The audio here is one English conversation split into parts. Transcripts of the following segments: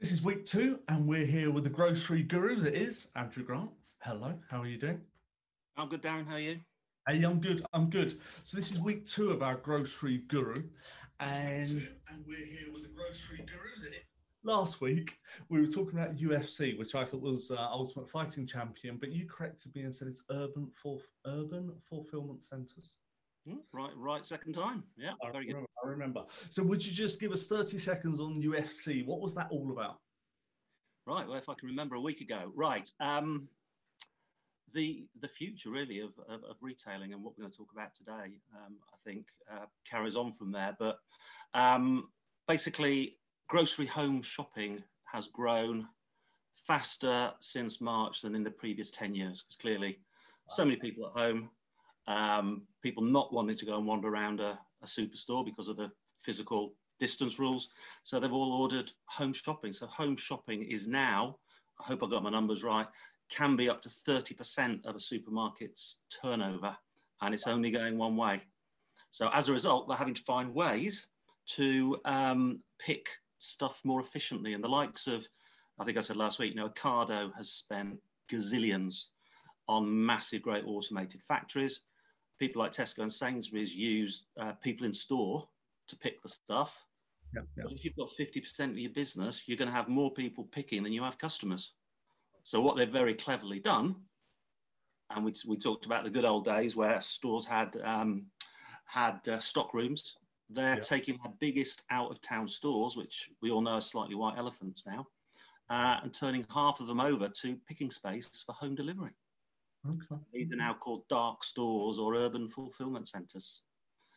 This is week two, and we're here with the grocery guru that is Andrew Grant. Hello, how are you doing? I'm good, Darren. How are you? Hey, I'm good. I'm good. So this is week two of our grocery guru, and and we're here with the grocery guru. Last week we were talking about UFC, which I thought was uh, Ultimate Fighting Champion, but you corrected me and said it's urban for urban fulfillment centers. Right, right, second time. Yeah, I very remember, good. I remember. So, would you just give us 30 seconds on UFC? What was that all about? Right, well, if I can remember a week ago. Right. Um, the the future really of, of, of, retailing and what we're going to talk about today, um, I think, uh, carries on from there. But um, basically, grocery home shopping has grown faster since March than in the previous 10 years because clearly so many people at home um, people not wanting to go and wander around a, a superstore because of the physical distance rules. So they've all ordered home shopping. So home shopping is now, I hope I got my numbers right, can be up to 30% of a supermarket's turnover, and it's only going one way. So as a result, they're having to find ways to um, pick stuff more efficiently. And the likes of, I think I said last week, you know, Ocado has spent gazillions on massive, great automated factories people like Tesco and Sainsbury's use uh, people in store to pick the stuff. Yeah, yeah. But if you've got 50% of your business, you're going to have more people picking than you have customers. So what they've very cleverly done, and we, we talked about the good old days where stores had um, had uh, stock rooms. They're yeah. taking the biggest out of town stores, which we all know are slightly white elephants now, uh, and turning half of them over to picking space for home delivery. Okay. These are now called dark stores or urban fulfillment centres.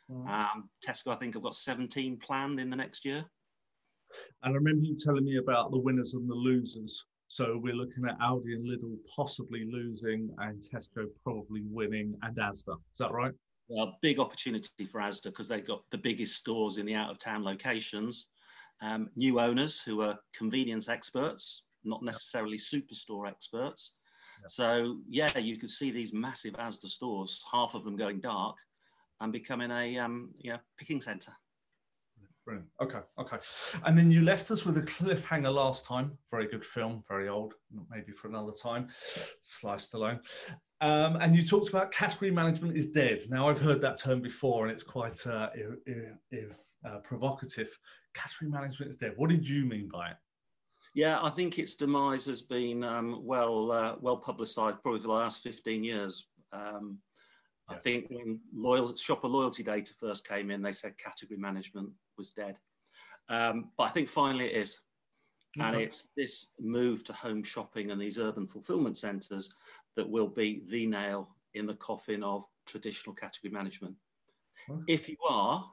Um, Tesco, I think, have got 17 planned in the next year. And I remember you telling me about the winners and the losers. So we're looking at Aldi and Lidl possibly losing, and Tesco probably winning, and Asda. Is that right? Well, big opportunity for Asda because they've got the biggest stores in the out of town locations. Um, new owners who are convenience experts, not necessarily superstore experts. So yeah, you could see these massive Asda stores, half of them going dark, and becoming a um, yeah picking centre. Brilliant. Okay, okay. And then you left us with a cliffhanger last time. Very good film, very old, maybe for another time. Sly Stallone. Um, and you talked about category management is dead. Now I've heard that term before, and it's quite uh, uh, provocative. Category management is dead. What did you mean by it? Yeah, I think its demise has been um, well uh, well publicised probably for the last 15 years. Um, yeah. I think when loyal, shopper loyalty data first came in, they said category management was dead. Um, but I think finally it is. Okay. And it's this move to home shopping and these urban fulfillment centres that will be the nail in the coffin of traditional category management. If you are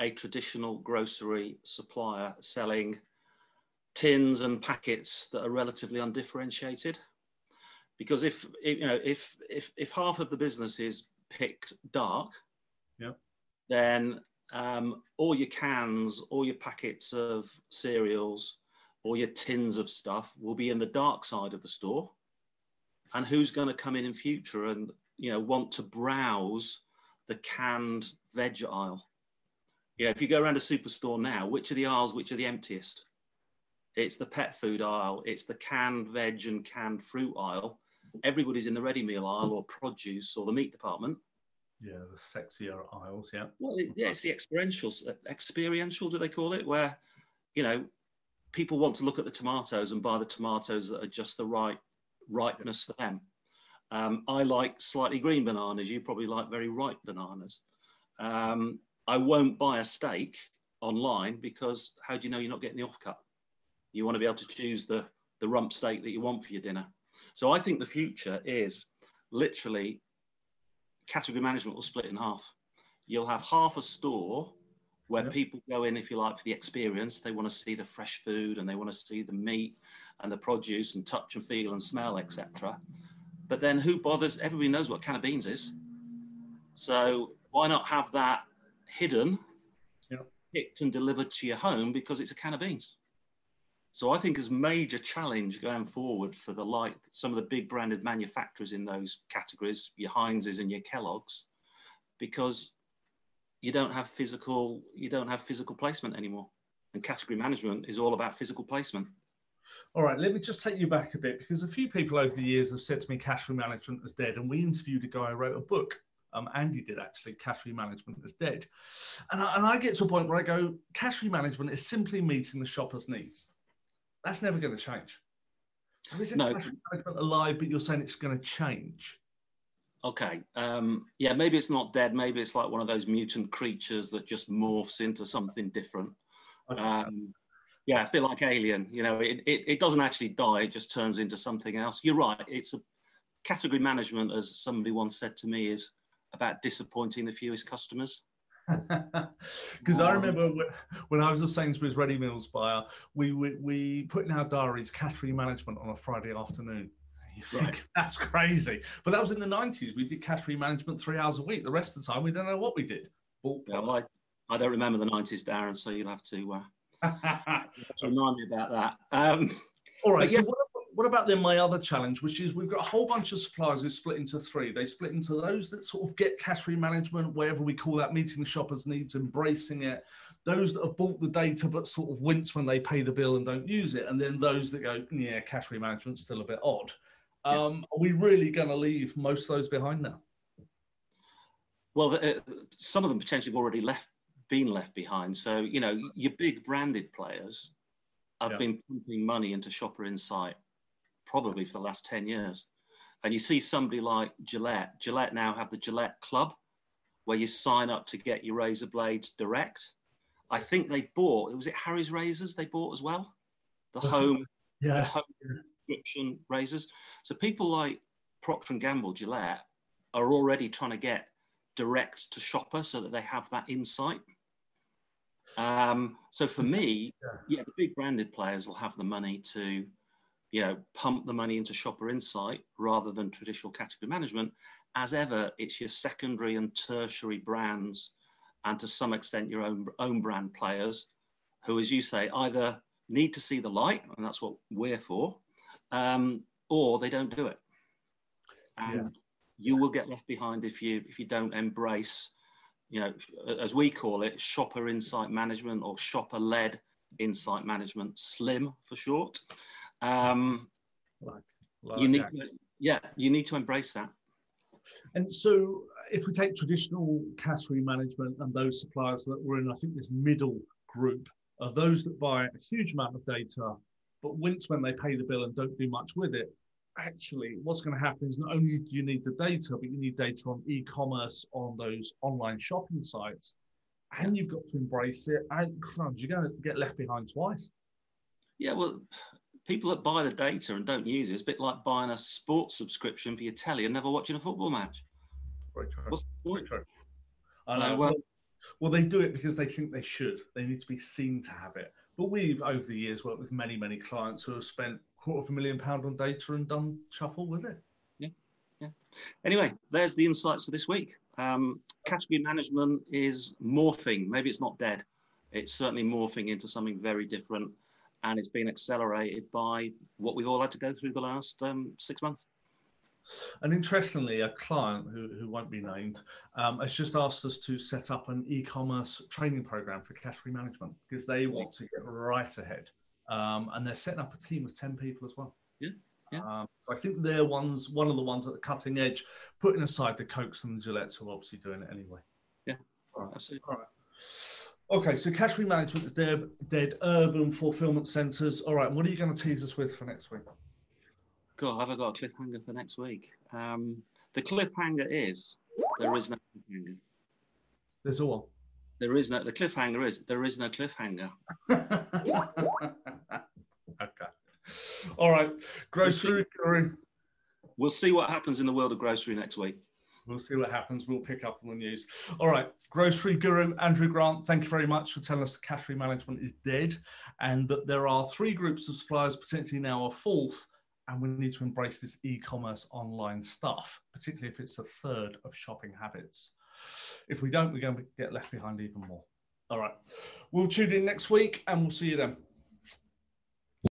a traditional grocery supplier selling tins and packets that are relatively undifferentiated. Because if you know if if if half of the business is picked dark, yeah, then um, all your cans, all your packets of cereals, all your tins of stuff will be in the dark side of the store. And who's going to come in in future and you know want to browse the canned veg aisle? You know, if you go around a superstore now, which are the aisles which are the emptiest? It's the pet food aisle. It's the canned veg and canned fruit aisle. Everybody's in the ready meal aisle or produce or the meat department. Yeah, the sexier aisles. Yeah. Well, it, yeah, it's the experiential. Experiential, do they call it? Where, you know, people want to look at the tomatoes and buy the tomatoes that are just the right ripeness for them. Um, I like slightly green bananas. You probably like very ripe bananas. Um, I won't buy a steak online because how do you know you're not getting the offcut? You want to be able to choose the, the rump steak that you want for your dinner. So I think the future is literally category management will split in half. You'll have half a store where people go in, if you like, for the experience. They want to see the fresh food and they want to see the meat and the produce and touch and feel and smell, etc. But then who bothers? Everybody knows what can of beans is. So why not have that hidden, picked and delivered to your home because it's a can of beans? So I think as major challenge going forward for the like some of the big branded manufacturers in those categories, your Heinz's and your Kellogg's, because you don't have physical you don't have physical placement anymore and category management is all about physical placement. All right, let me just take you back a bit because a few people over the years have said to me category management is dead, and we interviewed a guy who wrote a book. Um, Andy did actually. Category management is dead, and I, and I get to a point where I go, category management is simply meeting the shopper's needs. That's never going to change. So is it no. management alive? But you're saying it's going to change. Okay. Um, yeah, maybe it's not dead. Maybe it's like one of those mutant creatures that just morphs into something different. Okay. Um, yeah, a bit like Alien. You know, it, it, it doesn't actually die, it just turns into something else. You're right. It's a category management, as somebody once said to me, is about disappointing the fewest customers. Because I remember when I was a Sainsbury's ready meals buyer, we, we, we put in our diaries category management on a Friday afternoon. Right. that's crazy. But that was in the 90s. We did category management three hours a week. The rest of the time, we don't know what we did. Yeah, well, I, I, don't remember the 90s, Darren, so you'll have to uh, remind me about that. Um, All right. Yeah. So what, what, about then my other challenge, which is we've got a whole bunch of suppliers who split into three. They split into those that sort of get category management, whatever we call that, meeting the shopper's needs, embracing it. Those that have bought the data but sort of wince when they pay the bill and don't use it, and then those that go, yeah, category management's still a bit odd. Um, yeah. Are we really going to leave most of those behind now? Well, uh, some of them potentially have already left been left behind. So, you know, your big branded players have yeah. been pumping money into Shopper Insight probably for the last 10 years. And you see somebody like Gillette, Gillette now have the Gillette Club where you sign up to get your razor blades direct. I think they bought, was it Harry's Razors they bought as well? The home, yeah. the home subscription razors. So people like Procter and Gamble, Gillette are already trying to get direct to shopper so that they have that insight. Um, so for me, yeah. yeah, the big branded players will have the money to, you know, pump the money into shopper insight rather than traditional category management. As ever, it's your secondary and tertiary brands, and to some extent your own own brand players, who, as you say, either need to see the light, and that's what we're for, um, or they don't do it. And yeah. you will get left behind if you if you don't embrace you know, as we call it, shopper insight management or shopper led insight management, SLIM for short. Um, like, like you need, to, yeah, you need to embrace that. And so, if we take traditional category management and those suppliers that were in, I think this middle group are those that buy a huge amount of data, but wince when they pay the bill and don't do much with it actually what's going to happen is not only do you need the data, but you need data on e-commerce on those online shopping sites, and you've got to embrace it. And you're going to get left behind twice. Yeah, well, people that buy the data and don't use it, it's a bit like buying a sports subscription for your telly and never watching a football match. True. What's the point? True. I know. well, well, they do it because they think they should. They need to be seen to have it. But we've, over the years, worked with many, many clients who have spent quarter of a million pound on data and done shuffle with it. Yeah, yeah. Anyway, there's the insights for this week. Um, category management is morphing. Maybe it's not dead. It's certainly morphing into something very different, and it's been accelerated by what we've all had to go through the last um, six months. And interestingly, a client who, who won't be named um, has just asked us to set up an e-commerce training program for category management because they want to get right ahead um, and they're setting up a team of 10 people as well. Yeah. Yeah. Um, so I think they're ones, one of the ones at the cutting edge, putting aside the Cokes and the Gillettes who are obviously doing it anyway. Yeah, All right. absolutely. All right. Okay, so category management is dead, dead urban fulfillment centres. All right, what are you going to tease us with for next week? God, have I got a cliffhanger for next week? Um, the cliffhanger is there is no cliffhanger. There's all. There is no. The cliffhanger is there is no cliffhanger. okay. All right. Grocery guru. We'll see what happens in the world of grocery next week. We'll see what happens. We'll pick up on the news. All right. Grocery guru Andrew Grant, thank you very much for telling us the category management is dead and that there are three groups of suppliers, potentially now a fourth, and we need to embrace this e commerce online stuff, particularly if it's a third of shopping habits. If we don't, we're going to get left behind even more. All right. We'll tune in next week and we'll see you then.